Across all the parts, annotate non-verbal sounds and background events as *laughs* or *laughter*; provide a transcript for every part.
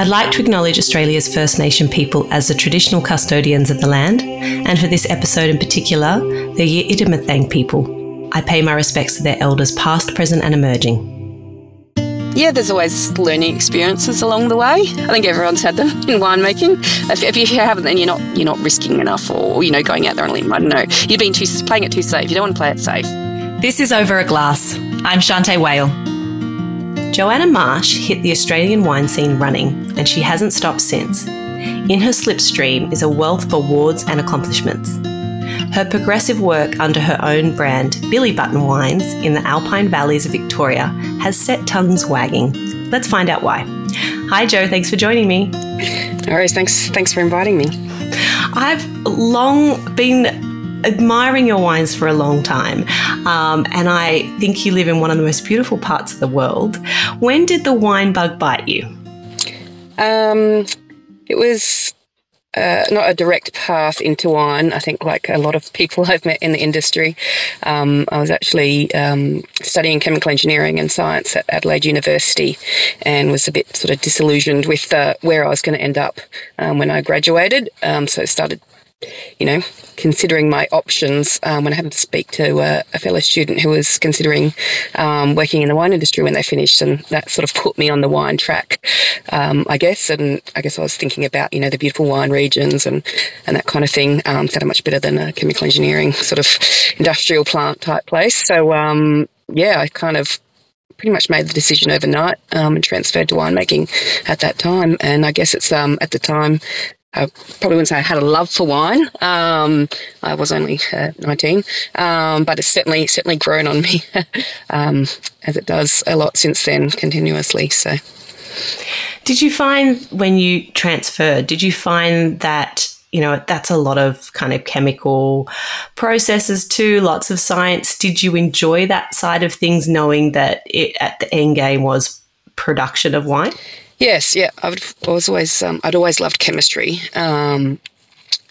I'd like to acknowledge Australia's First Nation people as the traditional custodians of the land, and for this episode in particular, the Yiddimathang people. I pay my respects to their elders past, present, and emerging. Yeah, there's always learning experiences along the way. I think everyone's had them *laughs* in winemaking. If, if you haven't, then you're not you're not risking enough, or you know, going out there and a. I don't know. You've been too playing it too safe. You don't want to play it safe. This is over a glass. I'm Shanteh Wale. Joanna Marsh hit the Australian wine scene running, and she hasn't stopped since. In her slipstream is a wealth of awards and accomplishments. Her progressive work under her own brand, Billy Button Wines, in the Alpine Valleys of Victoria, has set tongues wagging. Let's find out why. Hi, Joe. Thanks for joining me. All right. Thanks. Thanks for inviting me. I've long been admiring your wines for a long time, um, and I think you live in one of the most beautiful parts of the world. When did the wine bug bite you? Um, it was uh, not a direct path into wine. I think, like a lot of people *laughs* I've met in the industry, um, I was actually um, studying chemical engineering and science at Adelaide University, and was a bit sort of disillusioned with uh, where I was going to end up um, when I graduated. Um, so started you know, considering my options um, when I happened to speak to uh, a fellow student who was considering um, working in the wine industry when they finished, and that sort of put me on the wine track, um, I guess. And I guess I was thinking about you know the beautiful wine regions and and that kind of thing. Um, sounded much better than a chemical engineering sort of industrial plant type place. So um, yeah, I kind of pretty much made the decision overnight um, and transferred to winemaking at that time. And I guess it's um, at the time I probably wouldn't say I had a love for wine. Um, I was only uh, 19, um, but it's certainly certainly grown on me, *laughs* um, as it does a lot since then, continuously. So, did you find when you transferred? Did you find that you know that's a lot of kind of chemical processes too, lots of science? Did you enjoy that side of things, knowing that it, at the end game was production of wine? Yes, yeah. I, would, I was always um, I'd always loved chemistry, um,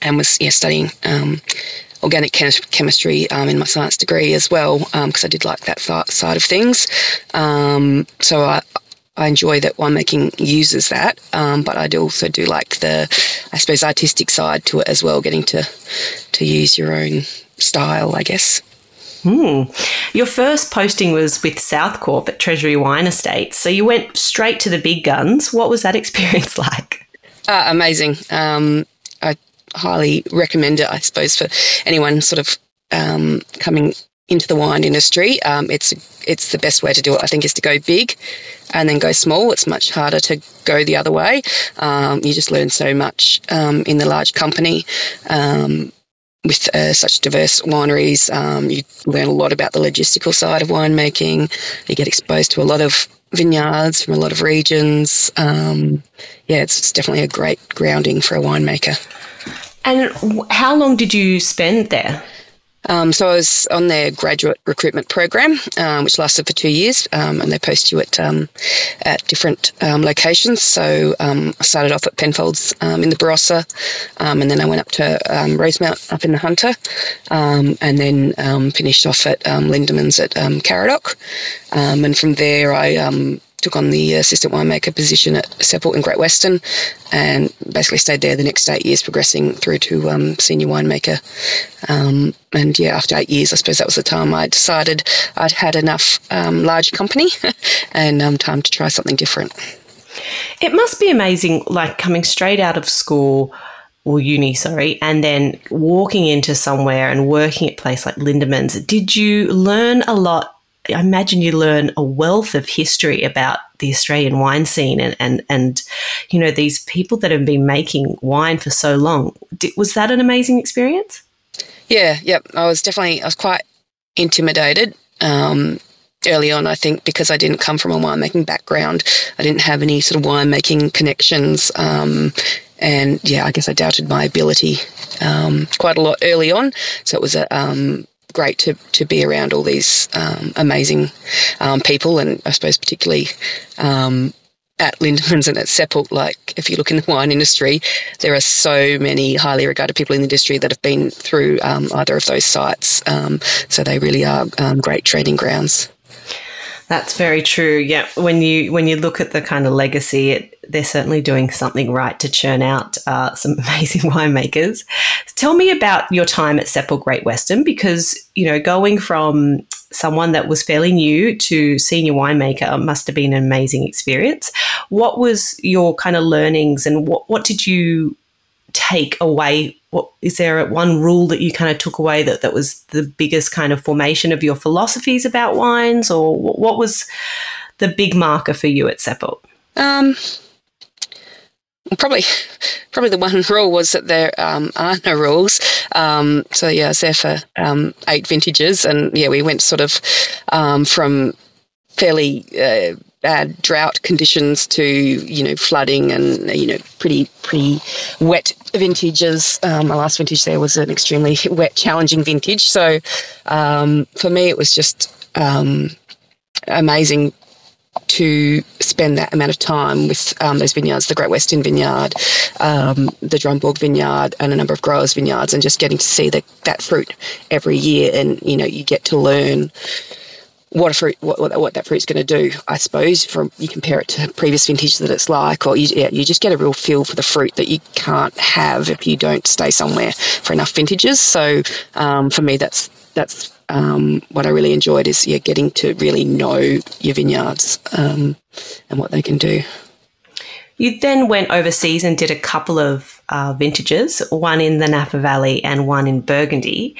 and was yeah studying um, organic chem- chemistry um, in my science degree as well because um, I did like that side of things. Um, so I. I enjoy that winemaking uses that, but I do also do like the, I suppose, artistic side to it as well, getting to to use your own style, I guess. Hmm. Your first posting was with Southcorp at Treasury Wine Estates. So you went straight to the big guns. What was that *laughs* experience like? Uh, amazing. Um, I highly recommend it, I suppose, for anyone sort of um, coming into the wine industry. Um, it's it's the best way to do it. I think is to go big and then go small. It's much harder to go the other way. Um, you just learn so much um, in the large company. Um, with uh, such diverse wineries, um, you learn a lot about the logistical side of winemaking. You get exposed to a lot of vineyards from a lot of regions. Um, yeah, it's, it's definitely a great grounding for a winemaker. And how long did you spend there? Um, so I was on their graduate recruitment program, um, which lasted for two years, um, and they post you at um, at different um, locations. So um, I started off at Penfolds in the Barossa, and then I went up to Rosemount up in the Hunter, and then finished off at Lindeman's at Karadoc, and from there I took on the assistant winemaker position at Seppelt in Great Western and basically stayed there the next eight years, progressing through to um, senior winemaker. Um, and yeah, after eight years, I suppose that was the time I decided I'd had enough um, large company *laughs* and um, time to try something different. It must be amazing, like coming straight out of school or uni, sorry, and then walking into somewhere and working at a place like Lindeman's. Did you learn a lot I imagine you learn a wealth of history about the Australian wine scene and, and, and you know, these people that have been making wine for so long. was that an amazing experience? Yeah, yep. I was definitely, I was quite intimidated. Um, early on, I think, because I didn't come from a winemaking background. I didn't have any sort of winemaking connections. Um, and yeah, I guess I doubted my ability um, quite a lot early on. So it was a, um, great to, to be around all these um, amazing um, people, and I suppose particularly um, at Lindeman's and at Seppelt, like if you look in the wine industry, there are so many highly regarded people in the industry that have been through um, either of those sites. Um, so they really are um, great training grounds. That's very true. Yeah, when you when you look at the kind of legacy, it, they're certainly doing something right to churn out uh, some *laughs* amazing winemakers. Tell me about your time at Seppelt Great Western, because you know going from someone that was fairly new to senior winemaker must have been an amazing experience. What was your kind of learnings, and what what did you take away? What is there one rule that you kind of took away that that was the biggest kind of formation of your philosophies about wines, or what was the big marker for you at Seppelt? Um, probably, *laughs* probably the one rule was that there um, are no rules. Um, so yeah, for um, eight vintages, and yeah, we went sort of um, from fairly uh, bad drought conditions to you know flooding and you know pretty pretty wet vintages. Um, my last vintage there was an extremely wet, challenging vintage. So um, for me, it was just um, amazing to spend that amount of time with um, those vineyards, the Great Western Vineyard, um, the Drumborg Vineyard, and a number of growers' vineyards, and just getting to see the, that fruit every year. And you know, you get to learn what a fruit, what, what that fruit's going to do, I suppose. From you compare it to previous vintage that it's like, or you, yeah, you just get a real feel for the fruit that you can't have if you don't stay somewhere for enough vintages. So um, for me, that's that's um, what I really enjoyed is yeah, getting to really know your vineyards um, and what they can do. You then went overseas and did a couple of uh, vintages, one in the Napa Valley and one in Burgundy.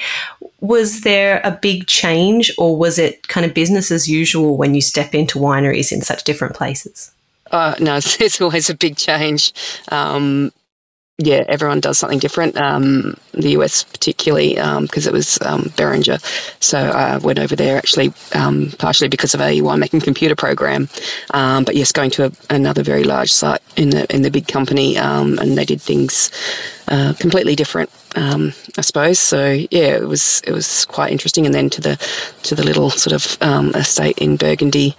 Was there a big change, or was it kind of business as usual when you step into wineries in such different places? Uh, no, *laughs* it's always a big change. Um, yeah, everyone does something different. Um, the US particularly because um, it was um, Beringer, so I went over there actually um, partially because of a winemaking computer program. Um, but yes, going to a, another very large site in the in the big company, um, and they did things uh, completely different. I suppose so. Yeah, it was it was quite interesting. And then to the to the little sort of estate in Burgundy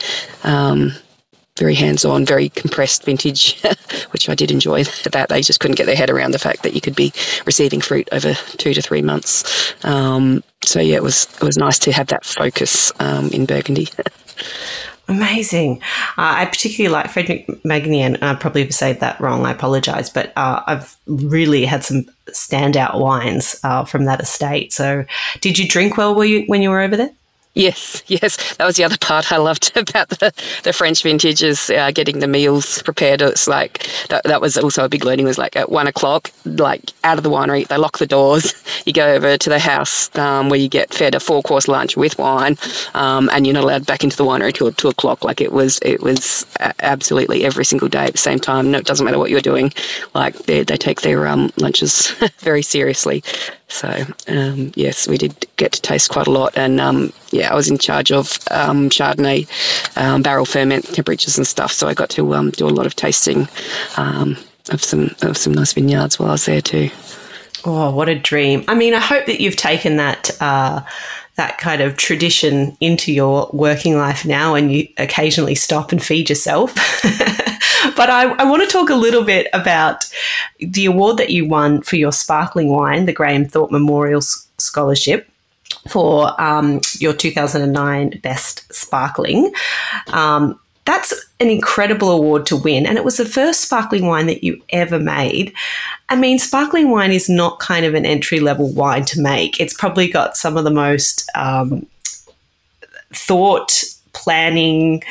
very hands-on, very compressed vintage, *laughs* which I did enjoy. *laughs* That they just couldn't get their head around the fact that you could be receiving fruit over two to three months. Um, so yeah, it was it was nice to have that focus um, in Burgundy. *laughs* Amazing. Uh, I particularly like Frédéric Magnien. I probably said that wrong. I apologise, but uh, I've really had some standout wines uh, from that estate. So, did you drink well were you, when you were over there? Yes, *laughs* yes, that was the other part I loved *laughs* about the, the French vintages, uh, getting the meals prepared. It's like that, that was also a big learning. Was like at one o'clock, like out of the winery, they lock the doors. *laughs* You go over to the house um, where you get fed a four course lunch with wine, um, and you're not allowed back into the winery till two o'clock. Like it was, it was absolutely every single day at the same time. No, it doesn't matter what you're doing. Like they they take their um, lunches very seriously. So um, yes, we did get to taste quite a lot, and um, yeah, I was in charge of um, Chardonnay um, barrel ferment temperatures and stuff. So I got to um, do a lot of tasting um, of some of some nice vineyards while I was there too. Oh, what a dream! I mean, I hope that you've taken that. Uh, that kind of tradition into your working life now and you occasionally stop and feed yourself. *laughs* but I, I, want to talk a little bit about the award that you won for your sparkling wine, the Graham Thorpe Memorial Scholarship for um, your 2009 Best Sparkling. Um, that's an incredible award to win. And it was the first sparkling wine that you ever made. I mean, sparkling wine is not kind of an entry level wine to make, it's probably got some of the most um, thought, planning,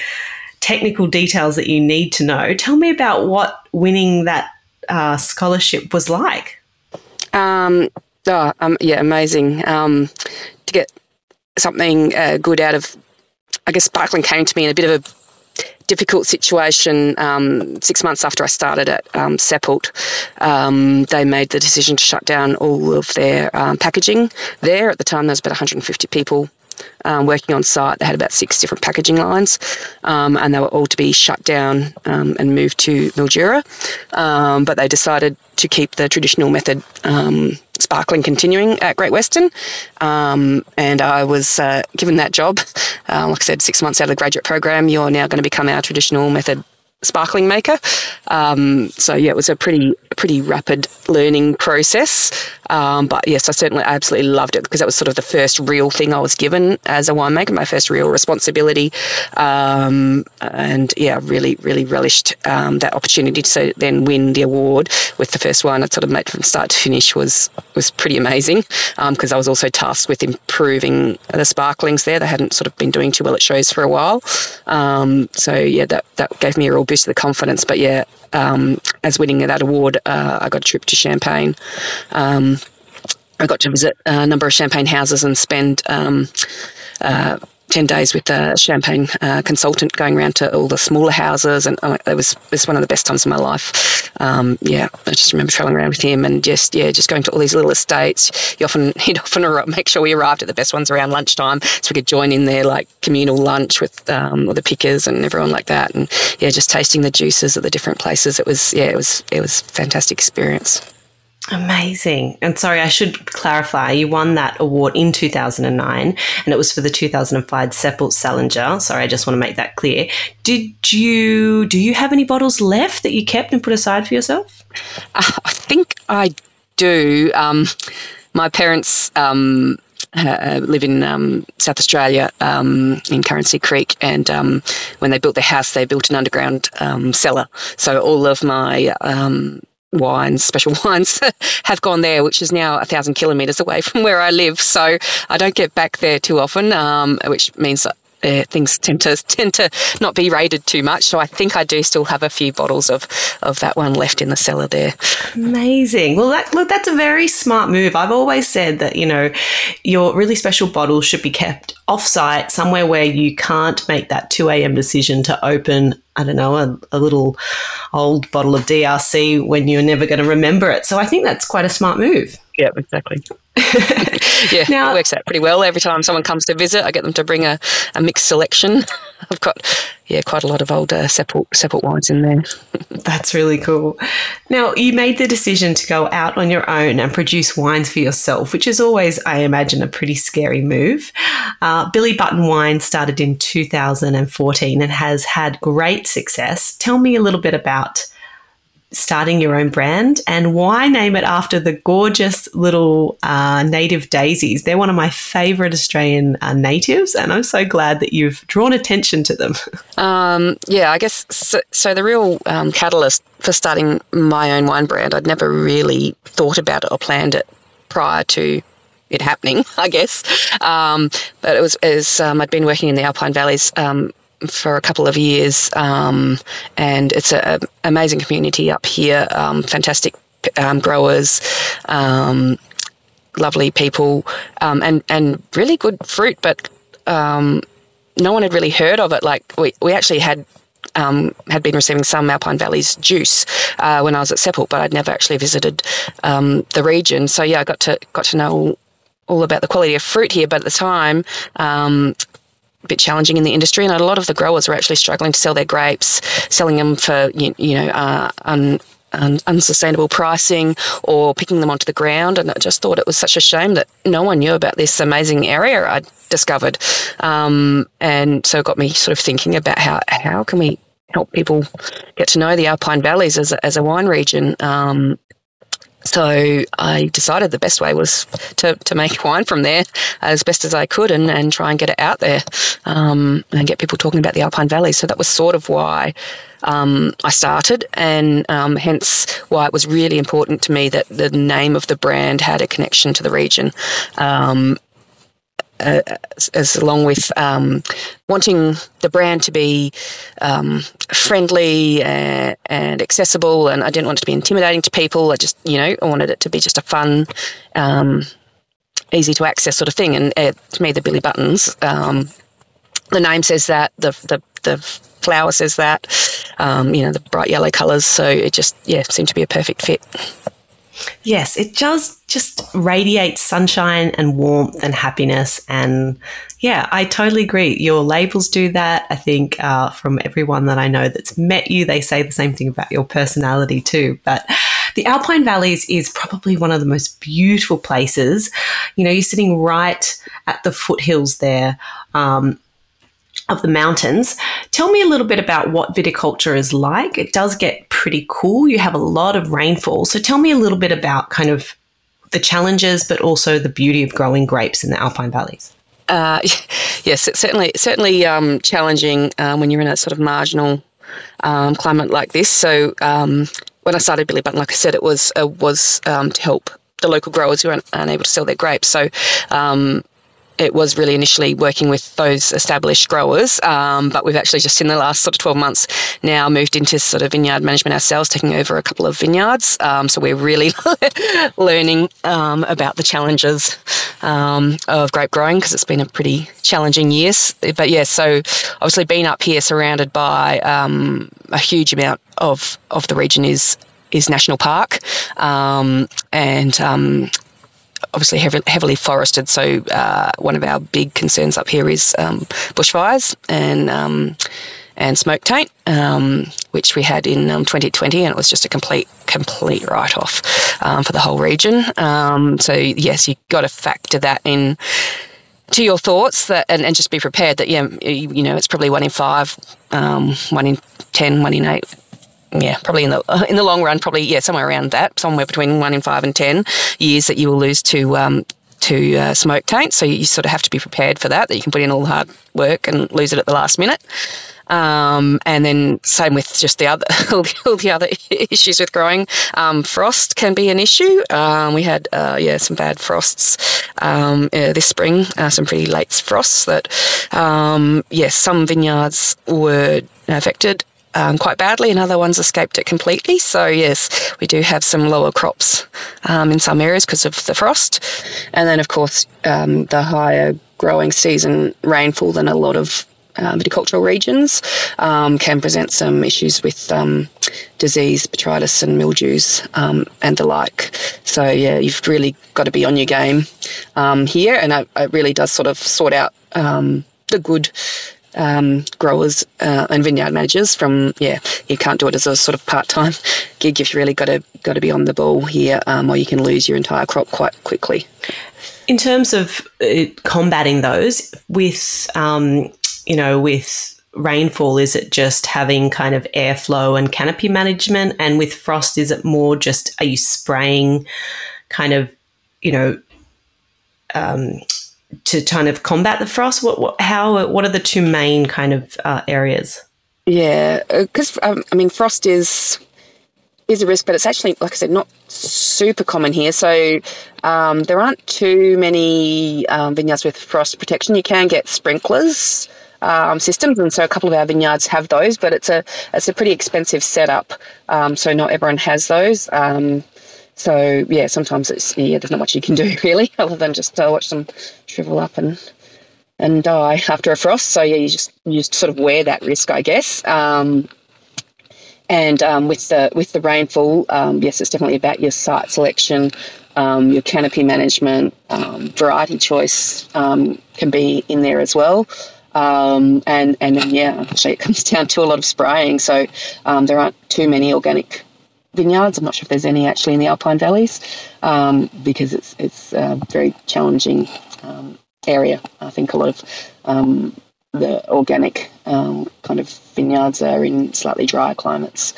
technical details that you need to know. Tell me about what winning that uh, scholarship was like. Um, oh, um, yeah, amazing. Um, to get something uh, good out of, I guess sparkling came to me in a bit of a difficult situation um, six months after I started at um. Um, they made the decision to shut down all of their um, packaging there. At the time, there was about 150 people um, working on site. They had about six different packaging lines, um, and they were all to be shut down um, and moved to Mildura. But they decided to keep the traditional method sparkling continuing at Great Western. Um, and I was uh, given that job. like I said, six months out of the graduate program, you're now going to become our traditional method sparkling maker. Um, so yeah, it was a pretty pretty rapid learning process. Um, but yes, I certainly absolutely loved it because that was sort of the first real thing I was given as a winemaker, my first real responsibility. Um, and yeah, really, really relished um, that opportunity to then win the award with the first wine I sort of made from start to finish was was pretty amazing because um, I was also tasked with improving the sparklings there. They hadn't sort of been doing too well at shows for a while. Um, so yeah, that, that gave me a real boost of the confidence. But yeah, um, as winning that award, uh, I got a trip to Champagne. Um, I got to visit a number of champagne houses and spend um, uh, 10 days with a champagne uh, consultant going around to all the smaller houses. And uh, it, was, it was one of the best times of my life. Um, yeah, I just remember traveling around with him and just, yeah, just going to all these little estates. He often, *laughs* he'd often make sure we arrived at the best ones around lunchtime so we could join in their like communal lunch with um, all the pickers and everyone like that. And yeah, just tasting the juices at the different places. It was, yeah, it was, it was fantastic experience. Amazing. And sorry, I should clarify. You won that award in 2009, and it was for the 2005 Seppelt Salinger. Sorry, I just want to make that clear. Did you do you have any bottles left that you kept and put aside for yourself? Uh, I think I do. Um, my parents. Um, uh, live in um, South Australia um, in Currency Creek, and um, when they built their house, they built an underground um, cellar. So all of my um, wines, special *laughs* wines, have gone there, which is now a thousand kilometres away from where I live. So I don't get back there too often, um, which means that uh, things tend to *laughs* tend to not be rated too much. So I think I do still have a few bottles of of that one left in the cellar there. Amazing. Well, that, look, that's a very smart move. I've always said that you know your really special bottles should be kept off-site somewhere where you can't make that 2 a.m. decision to open I don't know, a, a, little old bottle of DRC when you're never going to remember it. So I think that's quite a smart move. Yeah, exactly. *laughs* yeah, now, it works out pretty well. Every time someone comes to visit, I get them to bring a, a mixed selection. *laughs* I've got, yeah, quite a lot of older uh, Seppelt, Seppelt wines in there. *laughs* That's really cool. Now, you made the decision to go out on your own and produce wines for yourself, which is always, I imagine, a pretty scary move. Uh, Billy Button Wine started in 2014 and has had great success. Tell me a little bit about starting your own brand. And why name it after the gorgeous little uh, native daisies? They're one of my favorite australian uh, natives and i'm so glad that you've drawn attention to them. *laughs* Um, yeah i guess so, so the real um, catalyst for starting my own wine brand i'd never really thought about it or planned it prior to it happening, *laughs* I guess. Um, but it was as um, I'd been working in the Alpine Valleys um, for a couple of years, um, and it's an amazing community up here. Um, fantastic um, growers, um, lovely people, um, and and really good fruit. But um, no one had really heard of it. Like we we actually had. had been receiving some Alpine Valleys juice uh, when I was at Seppelt, but I'd never actually visited the region. So yeah, I got to got to know all about the quality of fruit here. But at the time, um, bit challenging in the industry, and a lot of the growers were actually struggling to sell their grapes, selling them for you, you know uh, un, un, unsustainable pricing or picking them onto the ground. And I just thought it was such a shame that no one knew about this amazing area I'd discovered, um, and so it got me sort of thinking about how how can we help people get to know the Alpine Valleys as a, as a wine region. Um, so I decided the best way was to, to make *laughs* wine from there as best as I could and, and try and get it out there um, and get people talking about the Alpine Valley. So that was sort of why um, I started, and um, hence why it was really important to me that the name of the brand had a connection to the region. Um, uh, as along with um, wanting the brand to be um, friendly and, and, accessible, and I didn't want it to be intimidating to people. I just, you know, I wanted it to be just a fun, um, easy to access sort of thing. And uh, to me, the Billy Buttons, um, the name says that, the the the flower says that, um, you know, the bright yellow colours. So it just, yeah, seemed to be a perfect fit. Yes, it does just radiate sunshine and warmth and happiness. And yeah, I totally agree. Your labels do that. I think uh, from everyone that I know that's met you, they say the same thing about your personality too. But the Alpine Valleys is probably one of the most beautiful places. You know, you're sitting right at the foothills there. Um, of the mountains. Tell me a little bit about what viticulture is like. It does get pretty cool. You have a lot of rainfall. So tell me a little bit about kind of the challenges, but also the beauty of growing grapes in the Alpine valleys. Uh, *laughs* yes, it's certainly certainly um, challenging um, when you're in a sort of marginal um, climate like this. So um, when I started Billy Button, like I said, it was uh, was um, to help the local growers who aren't, unable to sell their grapes. So um, it was really initially working with those established growers, um, but we've actually just in the last sort of 12 months now moved into sort of vineyard management ourselves, taking over a couple of vineyards. Um, so we're really *laughs* learning um, about the challenges um, of grape growing because it's been a pretty challenging year. But yeah, so obviously being up here surrounded by um, a huge amount of, of the region is is national park, um, and obviously heavily, heavily forested. So uh, one of our big concerns up here is um, bushfires and um, and smoke taint, um, which we had in 2020, um, and it was just a complete complete write off um, for the whole region. So yes, you've got to factor that in to your thoughts that and, and just be prepared that yeah you, you know it's probably one in five um, one in ten one in eight yeah, probably in the in the long run, probably yeah, somewhere around that, somewhere between one in five and ten years that you will lose to um, to uh, smoke taint. So you sort of have to be prepared for that. That you can put in all the hard work and lose it at the last minute. Um, and then same with just the other *laughs* all the other *laughs* issues with growing. Um, frost can be an issue. Um, we had uh, yeah some bad frosts um, uh, this spring, uh, some pretty late frosts that um, yes some vineyards were affected um, quite badly, and other ones escaped it completely. So, yes, we do have some lower crops um, in some areas because of the frost. And then, of course, um, the higher growing season rainfall than a lot of uh, viticultural regions um, can present some issues with um, disease, botrytis, and mildews and the like. So, yeah, you've really got to be on your game here, and it, it, really does sort of sort out the good um, growers uh, and vineyard managers from yeah you can't do it as a sort of part-time *laughs* gig you've really got to got to be on the ball here um, or you can lose your entire crop quite quickly. In terms of uh, combating those with um, you know with rainfall is it just having kind of airflow and canopy management? And with frost is it more just are you spraying kind of you know um, to kind of combat the frost? What, what how what are the two main kind of uh, areas? Yeah, because uh, um, I mean, frost is is a risk, but it's actually, like I said, not super common here. So um, there aren't too many um, vineyards with frost protection. You can get sprinklers. Um, systems, and so a couple of our vineyards have those, but it's a it's a pretty expensive setup. Um, so not everyone has those. Um, so yeah, sometimes it's yeah, there's not much you can do *laughs* really, other than just uh, watch them shrivel up and and die *laughs* after a frost. So yeah, you just you just sort of wear that risk, I guess. Um, and um, with the with the rainfall, um, yes, it's definitely about your site selection, um, your canopy management, um, variety choice um, can be in there as well. and and then yeah, actually it comes *laughs* down to a lot of spraying. So there aren't too many organic vineyards. I'm not sure if there's any actually in the Alpine valleys um, because it's it's a very challenging um, area. I think a lot of um, the organic um, kind of vineyards are in slightly drier climates.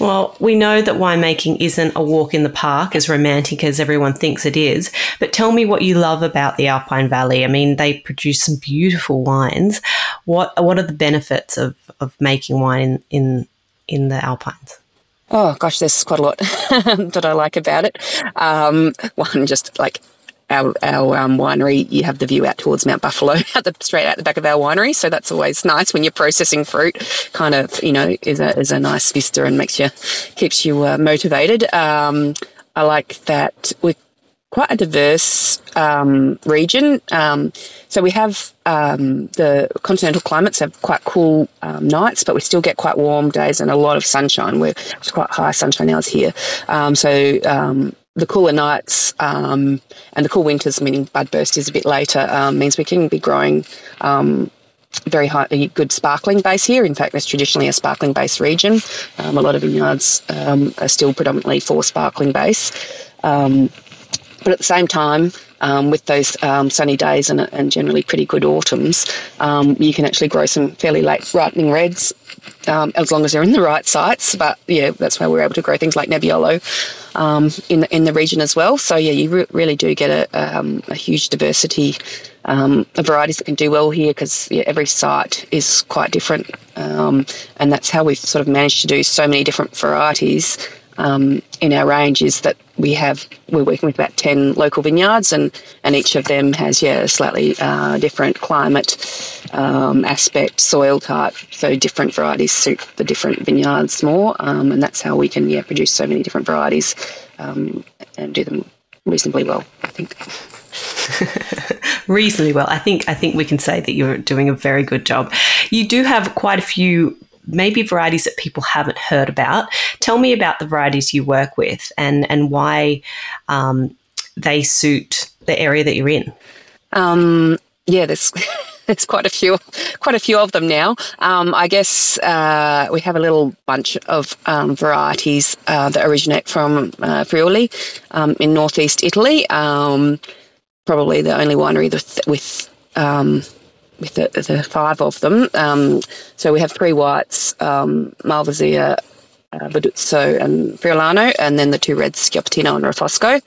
Well, we know that winemaking isn't a walk in the park as romantic as everyone thinks it is, but tell me what you love about the Alpine Valley. I mean, they produce some beautiful wines. What what are the benefits of, of making wine in, in in the Alpines? Oh gosh, there's quite a lot *laughs* that I like about it. Um, *laughs* one, just like our, our um, winery, you have the view out towards Mount Buffalo, *laughs* at the, straight out the back of our winery. So that's always nice when you're processing fruit. Kind of, you know, is a is a nice vista and makes you keeps you uh, motivated. Um, I like that we quite a diverse um, region. Um, so we have um, the continental climates have quite cool um, nights, but we still get quite warm days and a lot of sunshine. We're it's quite high sunshine hours here. Um, so um, the cooler nights and the cool winters, meaning bud burst is a bit later, means we can be growing very high, good sparkling base here. In fact, it's traditionally a sparkling base region. Um, a lot of vineyards um, are still predominantly for sparkling base. Um, but at the same time, um, with those um, sunny days and, and, generally pretty good autumns, um, you can actually grow some fairly late ripening reds um, as long as they're in the right sites. But yeah, that's why we're able to grow things like Nebbiolo um, in the in the region as well. So yeah, you re- really do get a, um, a huge diversity of varieties that can do well here because yeah, every site is quite different, and that's how we've sort of managed to do so many different varieties um, in our range is that we have we're working with about 10 local vineyards and and each of them has yeah a slightly uh, different climate um, aspect soil type. So different varieties suit the different vineyards more um, and that's how we can yeah produce so many different varieties um, and do them reasonably well I think. *laughs* Reasonably well. I think I think we can say that you're doing a very good job. You do have quite a few maybe varieties that people haven't heard about. Tell me about the varieties you work with and and why um, they suit the area that you're in. Um, yeah, there's *laughs* there's quite a few quite a few of them now. Um, I guess uh, we have a little bunch of um, varieties uh, that originate from uh, Friuli um, in northeast Italy. Um, probably the only winery with, with um, with the, the five of them. Um, so we have three whites, um, Malvasia, uh, and Friulano, and then the two reds, Schioppettino and Refosco.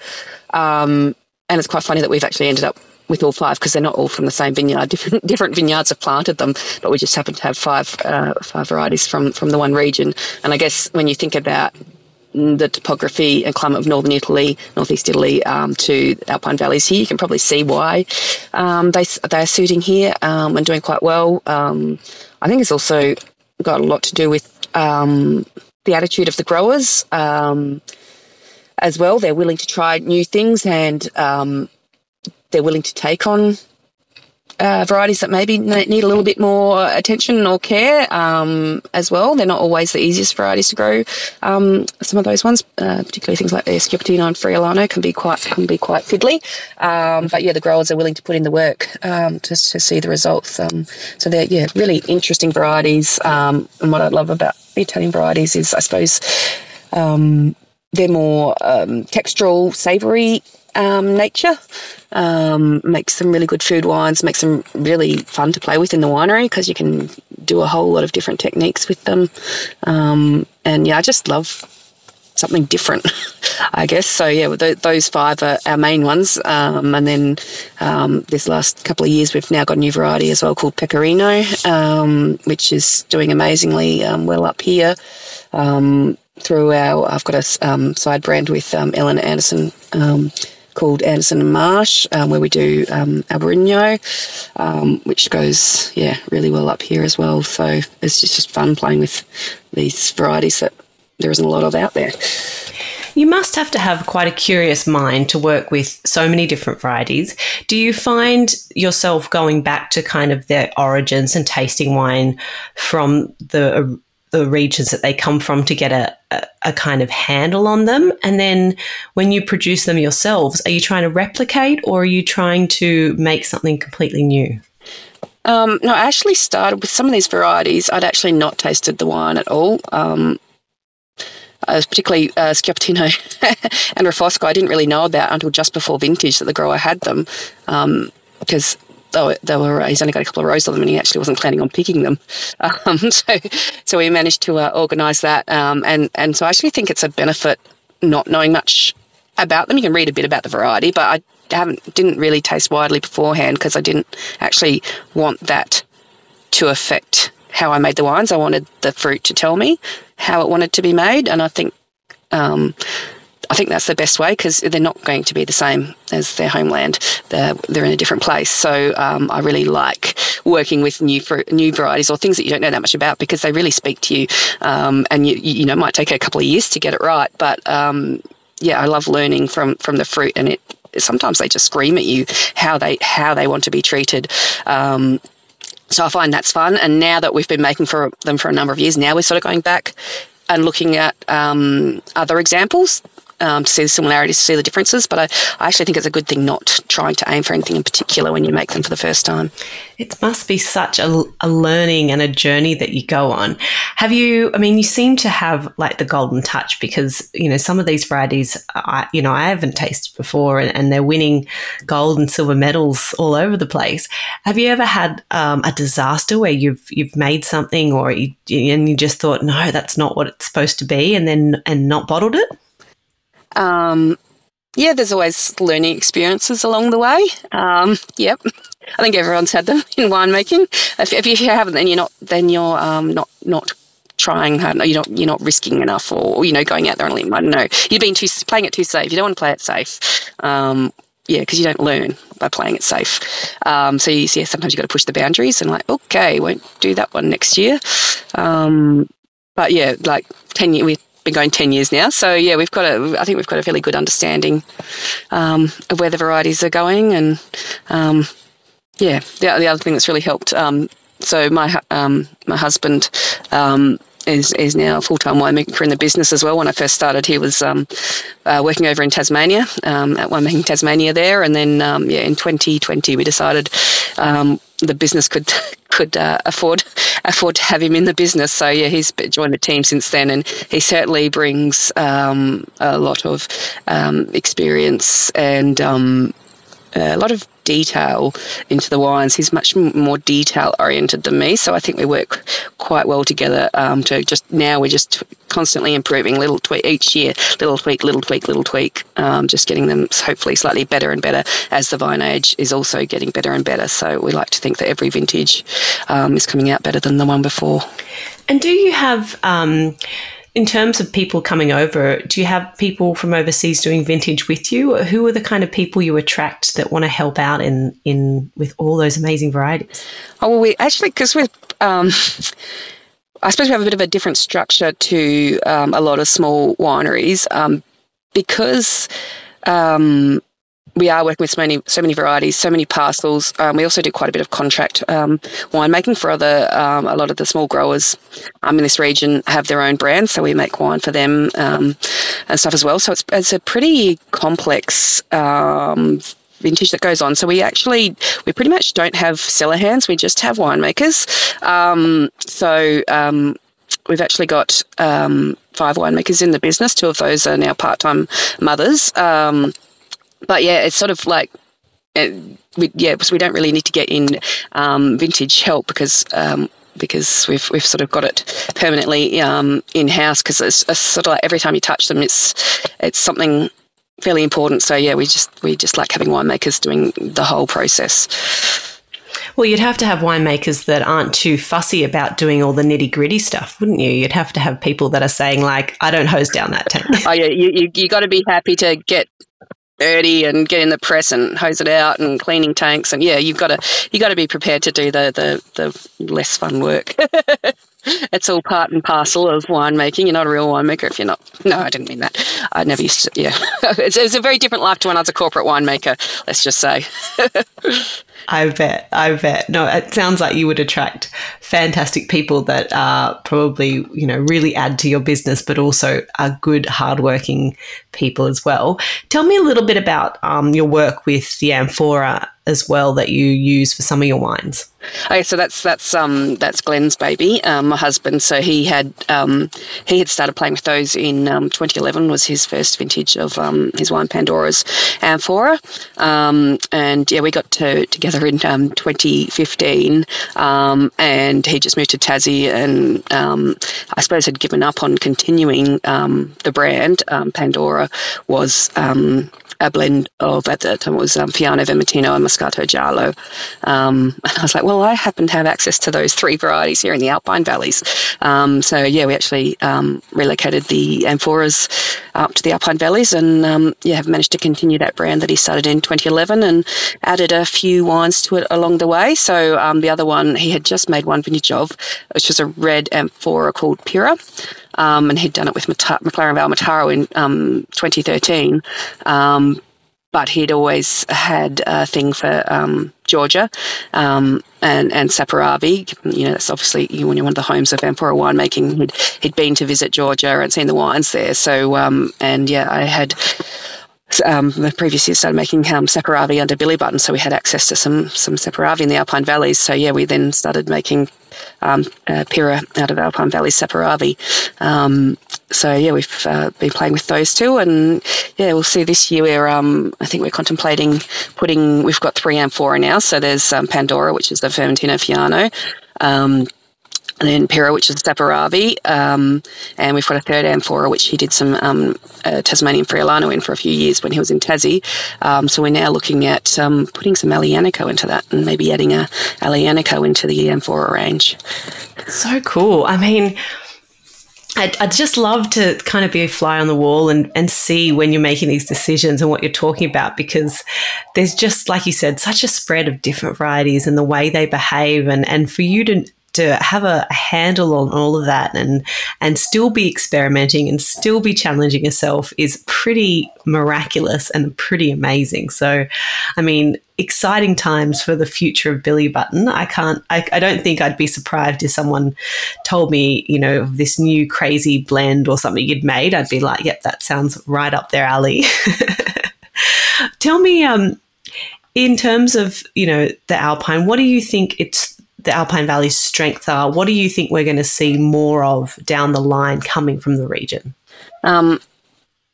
Um, and it's quite funny that we've actually ended up with all five because they're not all from the same vineyard. *laughs* Different different vineyards have planted them, but we just happen to have five uh, five varieties from from the one region. And I guess when you think about the topography and climate of northern Italy, northeast Italy, um, to Alpine valleys here. You can probably see why um, they they are suiting here um, and doing quite well. Um, I think it's also got a lot to do with um, the attitude of the growers um, as well. They're willing to try new things and they're willing to take on uh, varieties that maybe need a little bit more attention or care um, as well. They're not always the easiest varieties to grow. Um, some of those ones, uh, particularly things like the Schioppettino and Friulano, can be quite can be quite fiddly. Um, but yeah, the growers are willing to put in the work um, to, to see the results. Um, so they're yeah really interesting varieties. Um, and what I love about Italian varieties is I suppose they're more textural, savoury um, nature. Um, makes some really good food wines, makes them really fun to play with in the winery because you can do a whole lot of different techniques with them. Um, and yeah, I just love something different, *laughs* I guess. So yeah, th- those five are our main ones. Um, and then um, this last couple of years, we've now got a new variety as well called Pecorino, um, which is doing amazingly um, well up here. Um, through our, I've got a um, side brand with Eleana Anderson called Anderson and Marsh, um, where we do um, Albarino, um, which goes yeah really well up here as well. So it's just, just fun playing with these varieties that there isn't a lot of out there. You must have to have quite a curious mind to work with so many different varieties. Do you find yourself going back to kind of their origins and tasting wine from the the regions that they come from to get a, a, kind of handle on them. And then when you produce them yourselves, are you trying to replicate or are you trying to make something completely new? Um, no, I actually started with some of these varieties. I'd actually not tasted the wine at all. Um, uh, particularly uh, *laughs* and Refosco, I didn't really know about until just before vintage that the grower had them. because um, though they were he's only got a couple of rows of them and he actually wasn't planning on picking them. *laughs* Um, so so we managed to uh, organise that um, and and so I actually think it's a benefit not knowing much about them. You can read a bit about the variety, but I haven't didn't really taste widely beforehand because I didn't actually want that to affect how I made the wines. I wanted the fruit to tell me how it wanted to be made, and I think um, I think that's the best way because they're not going to be the same as their homeland. They're, they're in a different place. So um, I really like working with new new varieties or things that you don't know that much about because they really speak to you. Um, and you you know might take a couple of years to get it right, but um, yeah, I love learning from from the fruit and it. Sometimes they just scream at you how they how they want to be treated. Um, so I find that's fun. And now that we've been making for them for a number of years, now we're sort of going back and looking at um, other examples um, to see the similarities, to see the differences. But I, I actually think it's a good thing not trying to aim for anything in particular when you make them for the first time. It must be such a, a learning and a journey that you go on. Have you, I mean, you seem to have like the golden touch because, you know, some of these varieties, I, you know, I haven't tasted before and, and they're winning gold and silver medals all over the place. Have you ever had um, a disaster where you've, you've made something or you, and you just thought, no, that's not what it's supposed to be and then, and not bottled it? Um, yeah, there's always learning experiences along the way. Um, yep, I think everyone's had them *laughs* in winemaking. If, if you haven't, then you're not then you're um, not not trying hard. You're not you're not risking enough, or you know, going out there on a limb. I don't know. You've been too playing it too safe. You don't want to play it safe. Um, yeah, because you don't learn by playing it safe. Um, so you, yeah, sometimes you've got to push the boundaries and like, okay, won't do that one next year. Um, but yeah, like ten years, been going 10 years now. So yeah, we've got a, I think we've got a fairly good understanding um, of where the varieties are going. And um, yeah, the, the, other thing that's really helped. Um, so my um, my husband um, is is now a full time winemaker in the business as well. When I first started, he was um, uh, working over in Tasmania um, at winemaking Tasmania there, and then um, yeah, in 2020 we decided the business could *laughs* could uh, afford *laughs* afford to have him in the business. So yeah, he's joined the team since then, and he certainly brings um, a lot of um, experience and um, a lot of detail into the wines. He's much more detail oriented than me, so I think we work quite well together. Um, to just now, we're just constantly improving, little tweak each year, little tweak, little tweak, little tweak, um, just getting them hopefully slightly better and better as the vine age is also getting better and better. So we like to think that every vintage um, is coming out better than the one before. And do you have um, in terms of people coming over, do you have people from overseas doing vintage with you? Who are the kind of people you attract that want to help out in in with all those amazing varieties? Oh, well, we actually because we're. Um, I suppose we have a bit of a different structure to um, a lot of small wineries um, because um, we are working with so many, so many varieties, so many parcels. Um, we also do quite a bit of contract um, winemaking for other, um, a lot of the small growers um, in this region have their own brands, so we make wine for them um, and stuff as well. So it's, it's a pretty complex um, vintage that goes on. So we actually, we pretty much don't have cellar hands, we just have winemakers. so we've actually got five winemakers in the business. Two of those are now part-time mothers. But yeah, it's sort of like. Uh, we, yeah, so we don't really need to get in um, vintage help because um, because we've we've sort of got it permanently um, in house because it's, it's, sort of like every time you touch them, it's it's something fairly important. So yeah, we just we just like having winemakers doing the whole process. Well, you'd have to have winemakers that aren't too fussy about doing all the nitty gritty stuff, wouldn't you? You'd have to have people that are saying like, "I don't hose down that tank." oh yeah, you you, you got to be happy to get dirty and get in the press and hose it out and cleaning tanks and yeah you've got to you got to be prepared to do the the, the less fun work *laughs* it's all part and parcel of winemaking you're not a real winemaker if you're not no i didn't mean that i never used to yeah *laughs* it's, it's a very different life to when i was a corporate winemaker let's just say *laughs* I bet. I bet. No, it sounds like you would attract fantastic people that are probably, you know, really add to your business, but also are good, hardworking people as well. Tell me a little bit about um, your work with the amphora as well that you use for some of your wines. Okay, so that's that's um that's Glenn's baby, um, my husband. So he had um he had started playing with those in um, 2011 was his first vintage of um, his wine Pandora's amphora, um, and yeah, we got to together in um, 2015, um, and he just moved to Tassie, and um, I suppose had given up on continuing um, the brand. Um, Pandora was um, a blend of at the time it was um, Fiano Vermentino and Moscato Giallo. Um, *laughs* and I was like, well, I happen to have access to those three varieties here in the Alpine Valleys. Um, so yeah, we actually um, relocated the amphoras up to the Alpine Valleys, and um, yeah, have managed to continue that brand that he started in 2011, and added a few wines to it along the way. So the other one he had just made one vintage of, which was a red amphora called Pura um, and he'd done it with Mata- McLaren Vale Mataro in um, 2013. Um, but he'd always had a thing for um, Georgia um, and and Saperavi. You know, that's obviously you, when you're one of the homes of Amphora winemaking. He'd he'd been to visit Georgia and seen the wines there. So and yeah, I had. Um, the previous year started making um, Saperavi under Billy Button, so we had access to some some Saperavi in the Alpine Valleys. So yeah, we then started making um, uh, Pira out of Alpine Valley Saperavi. Um, so yeah, we've uh, been playing with those two, and yeah, we'll see this year. We're um, I think we're contemplating putting. We've got three amphora now, so there's um, Pandora, which is the Vermentino Fiano. And then Pira, which is Saperavi, um, and we've got a third amphora, which he did some um, uh, Tasmanian Friulano in for a few years when he was in Tassie. Um, so we're now looking at um, putting some Aglianico into that, and maybe adding a Aglianico into the amphora range. So cool. I mean, I'd, I'd, just love to kind of be a fly on the wall and, and see when you're making these decisions and what you're talking about because there's just, like you said, such a spread of different varieties and the way they behave. And, and for you to to have a handle on all of that and and still be experimenting and still be challenging yourself is pretty miraculous and pretty amazing. So, I mean, exciting times for the future of Billy Button. I can't, I, I don't think I'd be surprised if someone told me, you know, this new crazy blend or something you'd made. I'd be like, yep, that sounds right up their alley. *laughs* Tell me, um, in terms of you know the Alpine, what do you think it's the Alpine Valley's strengths are. What do you think we're going to see more of down the line coming from the region? Um,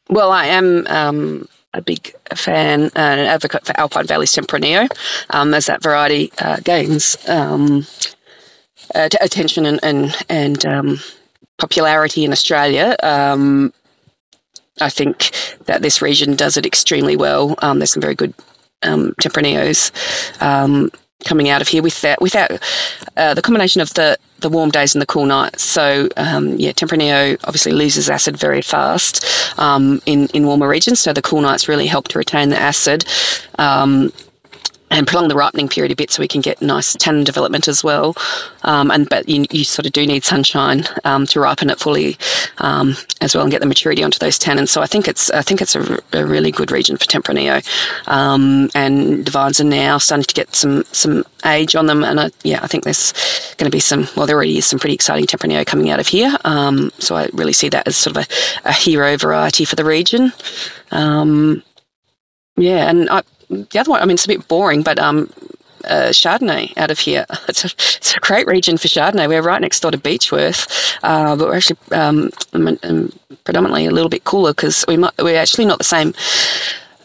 well, I am um, a big fan and an advocate for Alpine Valley's Tempranillo um, as that variety uh, gains um, uh, attention and and, and um, popularity in Australia. Um, I think that this region does it extremely well. there's some very good um, Tempranillos coming out of here with that without uh, the combination of the the warm days and the cool nights. So um, yeah, Tempranillo obviously loses acid very fast um, in in warmer regions. So the cool nights really help to retain the acid. Um, and prolong the ripening period a bit so we can get nice tannin development as well. Um, and but you, you, sort of do need sunshine um, to ripen it fully um, as well and get the maturity onto those tannins. So I think it's I think it's a, really good region for Tempranillo. Um, and the vines are now starting to get some some age on them, and I, yeah, I think there's going to be some. Well, there already is some pretty exciting Tempranillo coming out of here. Um, so I really see that as sort of a, a hero variety for the region. Um, yeah, and I the other one, I mean, it's a bit boring, but um, uh, Chardonnay out of here. *laughs* It's a, it's a great region for Chardonnay. We're right next door to Beechworth, uh, but we're actually um, predominantly a little bit cooler because we we're actually not the same.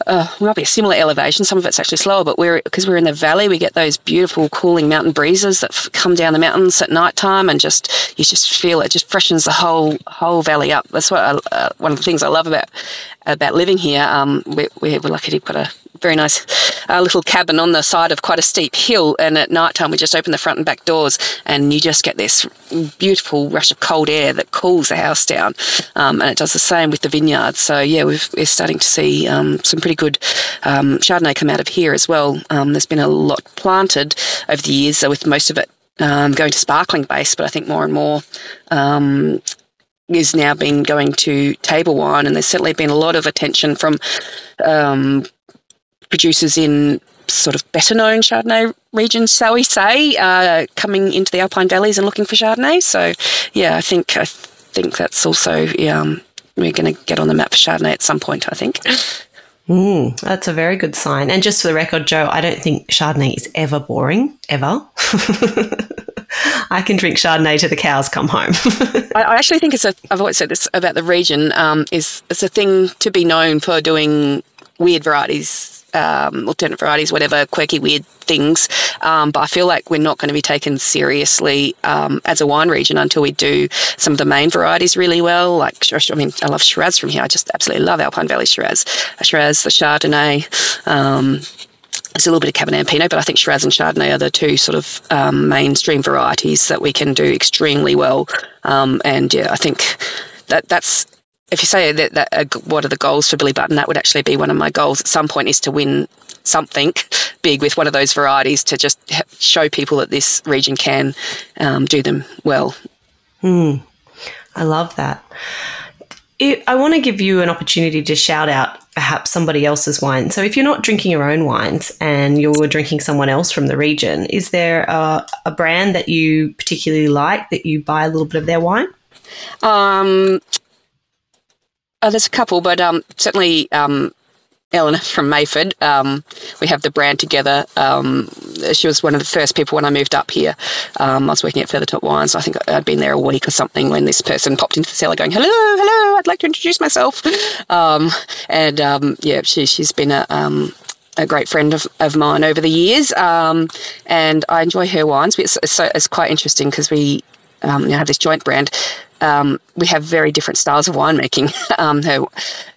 Uh, we might be a similar elevation. Some of it's actually slower, but we're because we're in the valley, we get those beautiful cooling mountain breezes that f- come down the mountains at night time, and just you just feel it just freshens the whole whole valley up. That's what I, uh, one of the things I love about about living here. Um, we, we're lucky to put a very nice uh, little cabin on the side of quite a steep hill. And at night time, we just open the front and back doors, and you just get this beautiful rush of cold air that cools the house down. Um, and it does the same with the vineyards. So yeah, we are starting to see um, some pretty good um, Chardonnay come out of here as well. Um, there's been a lot planted over the years, so with most of it um, going to sparkling base, but I think more and more um, is now being going to table wine, and there's certainly been a lot of attention from um, producers in sort of better known Chardonnay regions, shall we say, uh, coming into the Alpine valleys and looking for Chardonnay. So, yeah, I think I think that's also um, we're going to get on the map for Chardonnay at some point. I think. *laughs* Mm, that's a very good sign. And just for the record, Joe, I don't think Chardonnay is ever boring, ever. *laughs* I can drink Chardonnay till the cows come home. *laughs* I, actually think it's a. I've always said this about the region. Um, is it's a thing to be known for doing weird varieties um, alternate varieties, whatever quirky, weird things. Um, but I feel like we're not going to be taken seriously um, as a wine region until we do some of the main varieties really well. Like, I mean, I love Shiraz from here. I just absolutely love Alpine Valley Shiraz. Shiraz, the Chardonnay. Um, there's a little bit of Cabernet and Pinot, but I think Shiraz and Chardonnay are the two sort of um, mainstream varieties that we can do extremely well. Um, and yeah, I think that that's if you say that, that uh, what are the goals for Billy Button, that would actually be one of my goals at some point is to win something big with one of those varieties to just show people that this region can um, do them well. Hmm. I love that. it, I want to give you an opportunity to shout out perhaps somebody else's wine. So, if you're not drinking your own wines and you're drinking someone else from the region, is there a, a brand that you particularly like that you buy a little bit of their wine? Um, oh, there's a couple, but um, certainly um, Eleana from Mayford. Um, we have the brand together. Um, she was one of the first people when I moved up here. Um, I was working at Feathertop Wines. I think I'd been there a week or something when this person popped into the cellar going, "Hello, hello, I'd like to introduce myself." Um, and um, yeah, she, she's been a um, a great friend of, of mine over the years, and I enjoy her wines. It's, it's, it's quite interesting because we you have this joint brand. Um, we have very different styles of winemaking. *laughs* um, her,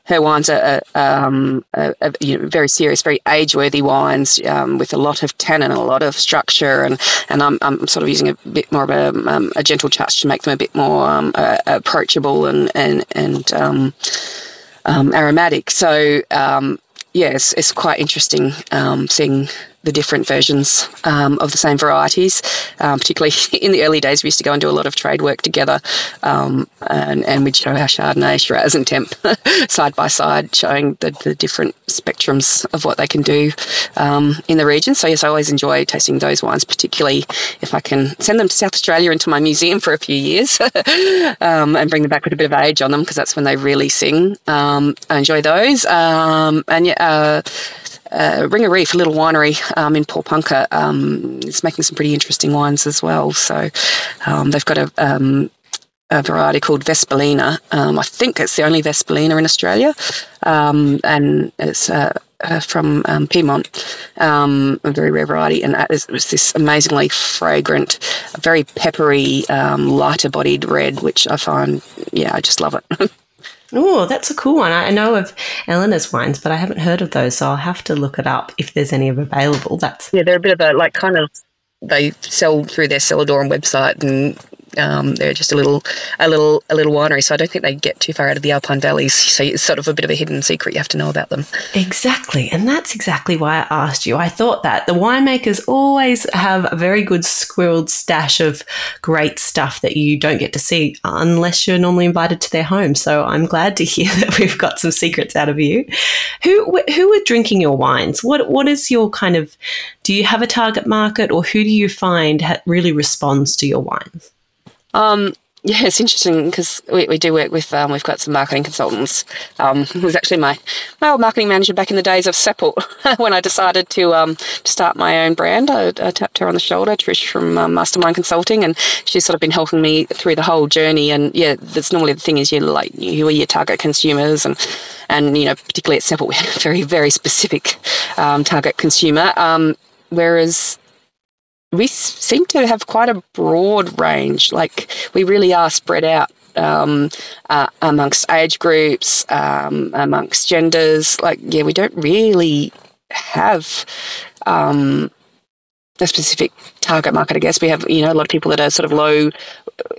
her wines are, um, are, you know, very serious, very age-worthy wines um, with a lot of tannin and a lot of structure, and, and I'm, I'm sort of using a bit more of a, um, a gentle touch to make them a bit more uh, approachable and and and aromatic. So yes, it's quite interesting seeing the different versions um, of the same varieties. Um, particularly *laughs* in the early days, we used to go and do a lot of trade work together, um, and, and, we'd show our Chardonnay, Shiraz, and Temp *laughs* side by side, showing the, the, different spectrums of what they can do um, in the region. So yes, I always enjoy tasting those wines, particularly if I can send them to South Australia into my museum for a few years *laughs* um, and bring them back with a bit of age on them because that's when they really sing. Um, I enjoy those, and yeah. Uh, uh, Ringer Reef, a little winery um, in Porepunkah, um, is making some pretty interesting wines as well. So um, they've got a, um, a, variety called Vespolina. Um, I think it's the only Vespolina in Australia, um, and it's uh, uh, from Piedmont, a very rare variety, and it was this amazingly fragrant, very peppery, lighter-bodied red, which I find, yeah, I just love it. *laughs* Oh, that's a cool one. I know of Eleana's wines, but I haven't heard of those, so I'll have to look it up if there's any available. That's yeah, they're a bit of a like kind of they sell through their cellar door website and um, they're just a little, a little, a little winery. So I don't think they get too far out of the Alpine valleys. So it's sort of a bit of a hidden secret. You have to know about them. Exactly, and that's exactly why I asked you. I thought that the winemakers always have a very good squirreled stash of great stuff that you don't get to see unless you're normally invited to their home. So I'm glad to hear *laughs* that we've got some secrets out of you. Who who are drinking your wines? What what is your kind of? Do you have a target market, or who do you find really responds to your wines? Um, yeah, it's interesting because we, we do work with, um, we've got some marketing consultants. Um, *laughs* who was actually my, my old marketing manager back in the days of Seppelt *laughs* when I decided to, um, to start my own brand. I, I tapped her on the shoulder, Trish from um, Mastermind Consulting, and she's sort of been helping me through the whole journey. And yeah, that's normally the thing is you like, who are your target consumers? And, and you know, particularly at Seppelt, we have a very, very specific um, target consumer. Um, whereas we seem to have quite a broad range. Like we really are spread out um, uh, amongst age groups, um, amongst genders. Like yeah, we don't really have um, a specific target market. I guess we have you know a lot of people that are sort of low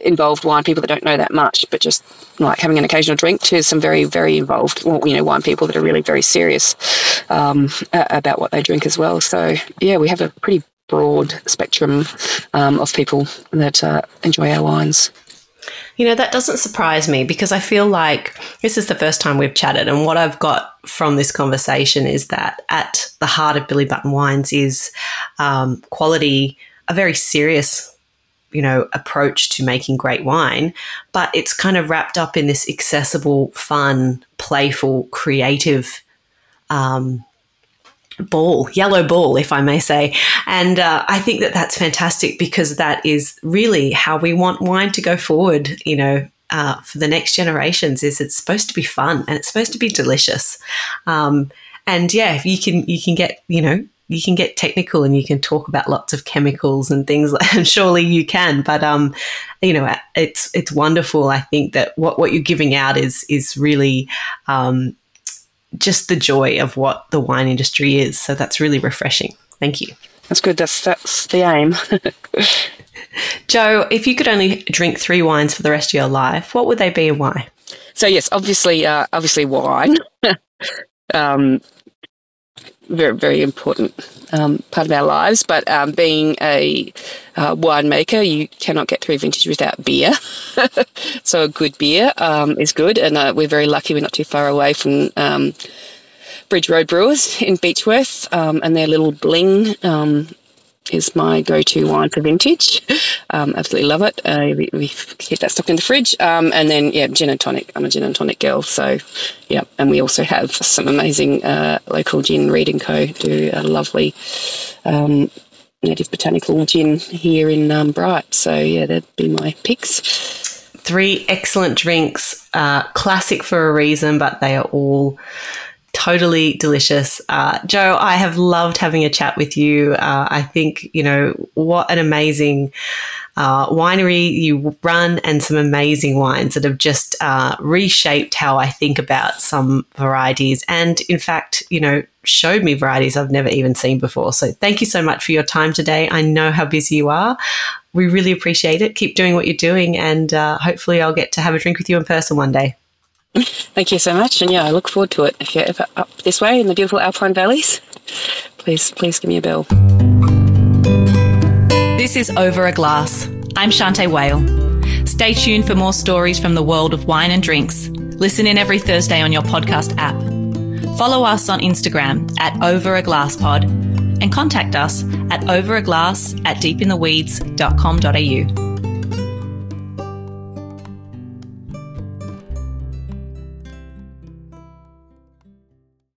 involved wine people that don't know that much, but just like having an occasional drink, to some very very involved well, you know wine people that are really very serious um, about what they drink as well. So yeah, we have a pretty broad spectrum um, of people that uh, enjoy our wines. You know, that doesn't surprise me because I feel like this is the first time we've chatted. And what I've got from this conversation is that at the heart of Billy Button Wines is um, quality, a very serious, you know, approach to making great wine, but it's kind of wrapped up in this accessible, fun, playful, creative um, ball, yellow ball, if I may say. And uh, I think that that's fantastic because that is really how we want wine to go forward, you know. Uh, for the next generations, is it's supposed to be fun and it's supposed to be delicious, um, and yeah, you can you can get you know you can get technical and you can talk about lots of chemicals and things *laughs* and surely you can but um you know it's it's wonderful i think that what what you're giving out is is really um just the joy of what the wine industry is. So that's really refreshing. Thank you. That's good. That's that's the aim. *laughs* Joe, if you could only drink three wines for the rest of your life, what would they be and why? So yes, obviously, uh, obviously wine. *laughs* um, very very important um, part of our lives. But um, being a uh, winemaker, you cannot get through vintage without beer. *laughs* so a good beer um, is good, and uh, we're very lucky. We're not too far away from. Um, Bridge Road Brewers in Beechworth, um, and their little bling um, is my go-to wine for vintage. Um, absolutely love it. Uh, we, we, keep that stock in the fridge, um, and then yeah, gin and tonic. I'm a gin and tonic girl, so yeah. And we also have some amazing uh, local gin. Reed Co. do a lovely um, native botanical gin here in um, Bright. So yeah, that'd be my picks. Three excellent drinks, uh, classic for a reason, but they are all totally delicious. Uh, Jo, I have loved having a chat with you. Uh, I think, you know, what an amazing uh, winery you run and some amazing wines that have just uh, reshaped how I think about some varieties. And in fact, you know, showed me varieties I've never even seen before. So thank you so much for your time today. I know how busy you are. We really appreciate it. Keep doing what you're doing, and uh, hopefully, I'll get to have a drink with you in person one day. *laughs* Thank you so much. And yeah, I look forward to it. If you're ever up this way in the beautiful Alpine valleys, please, please give me a bell. This is Over a Glass. I'm Shanteh Wale. Stay tuned for more stories from the world of wine and drinks. Listen in every Thursday on your podcast app. Follow us on Instagram at Over a Glass Pod and contact us at overaglass at deepintheweeds.com.au.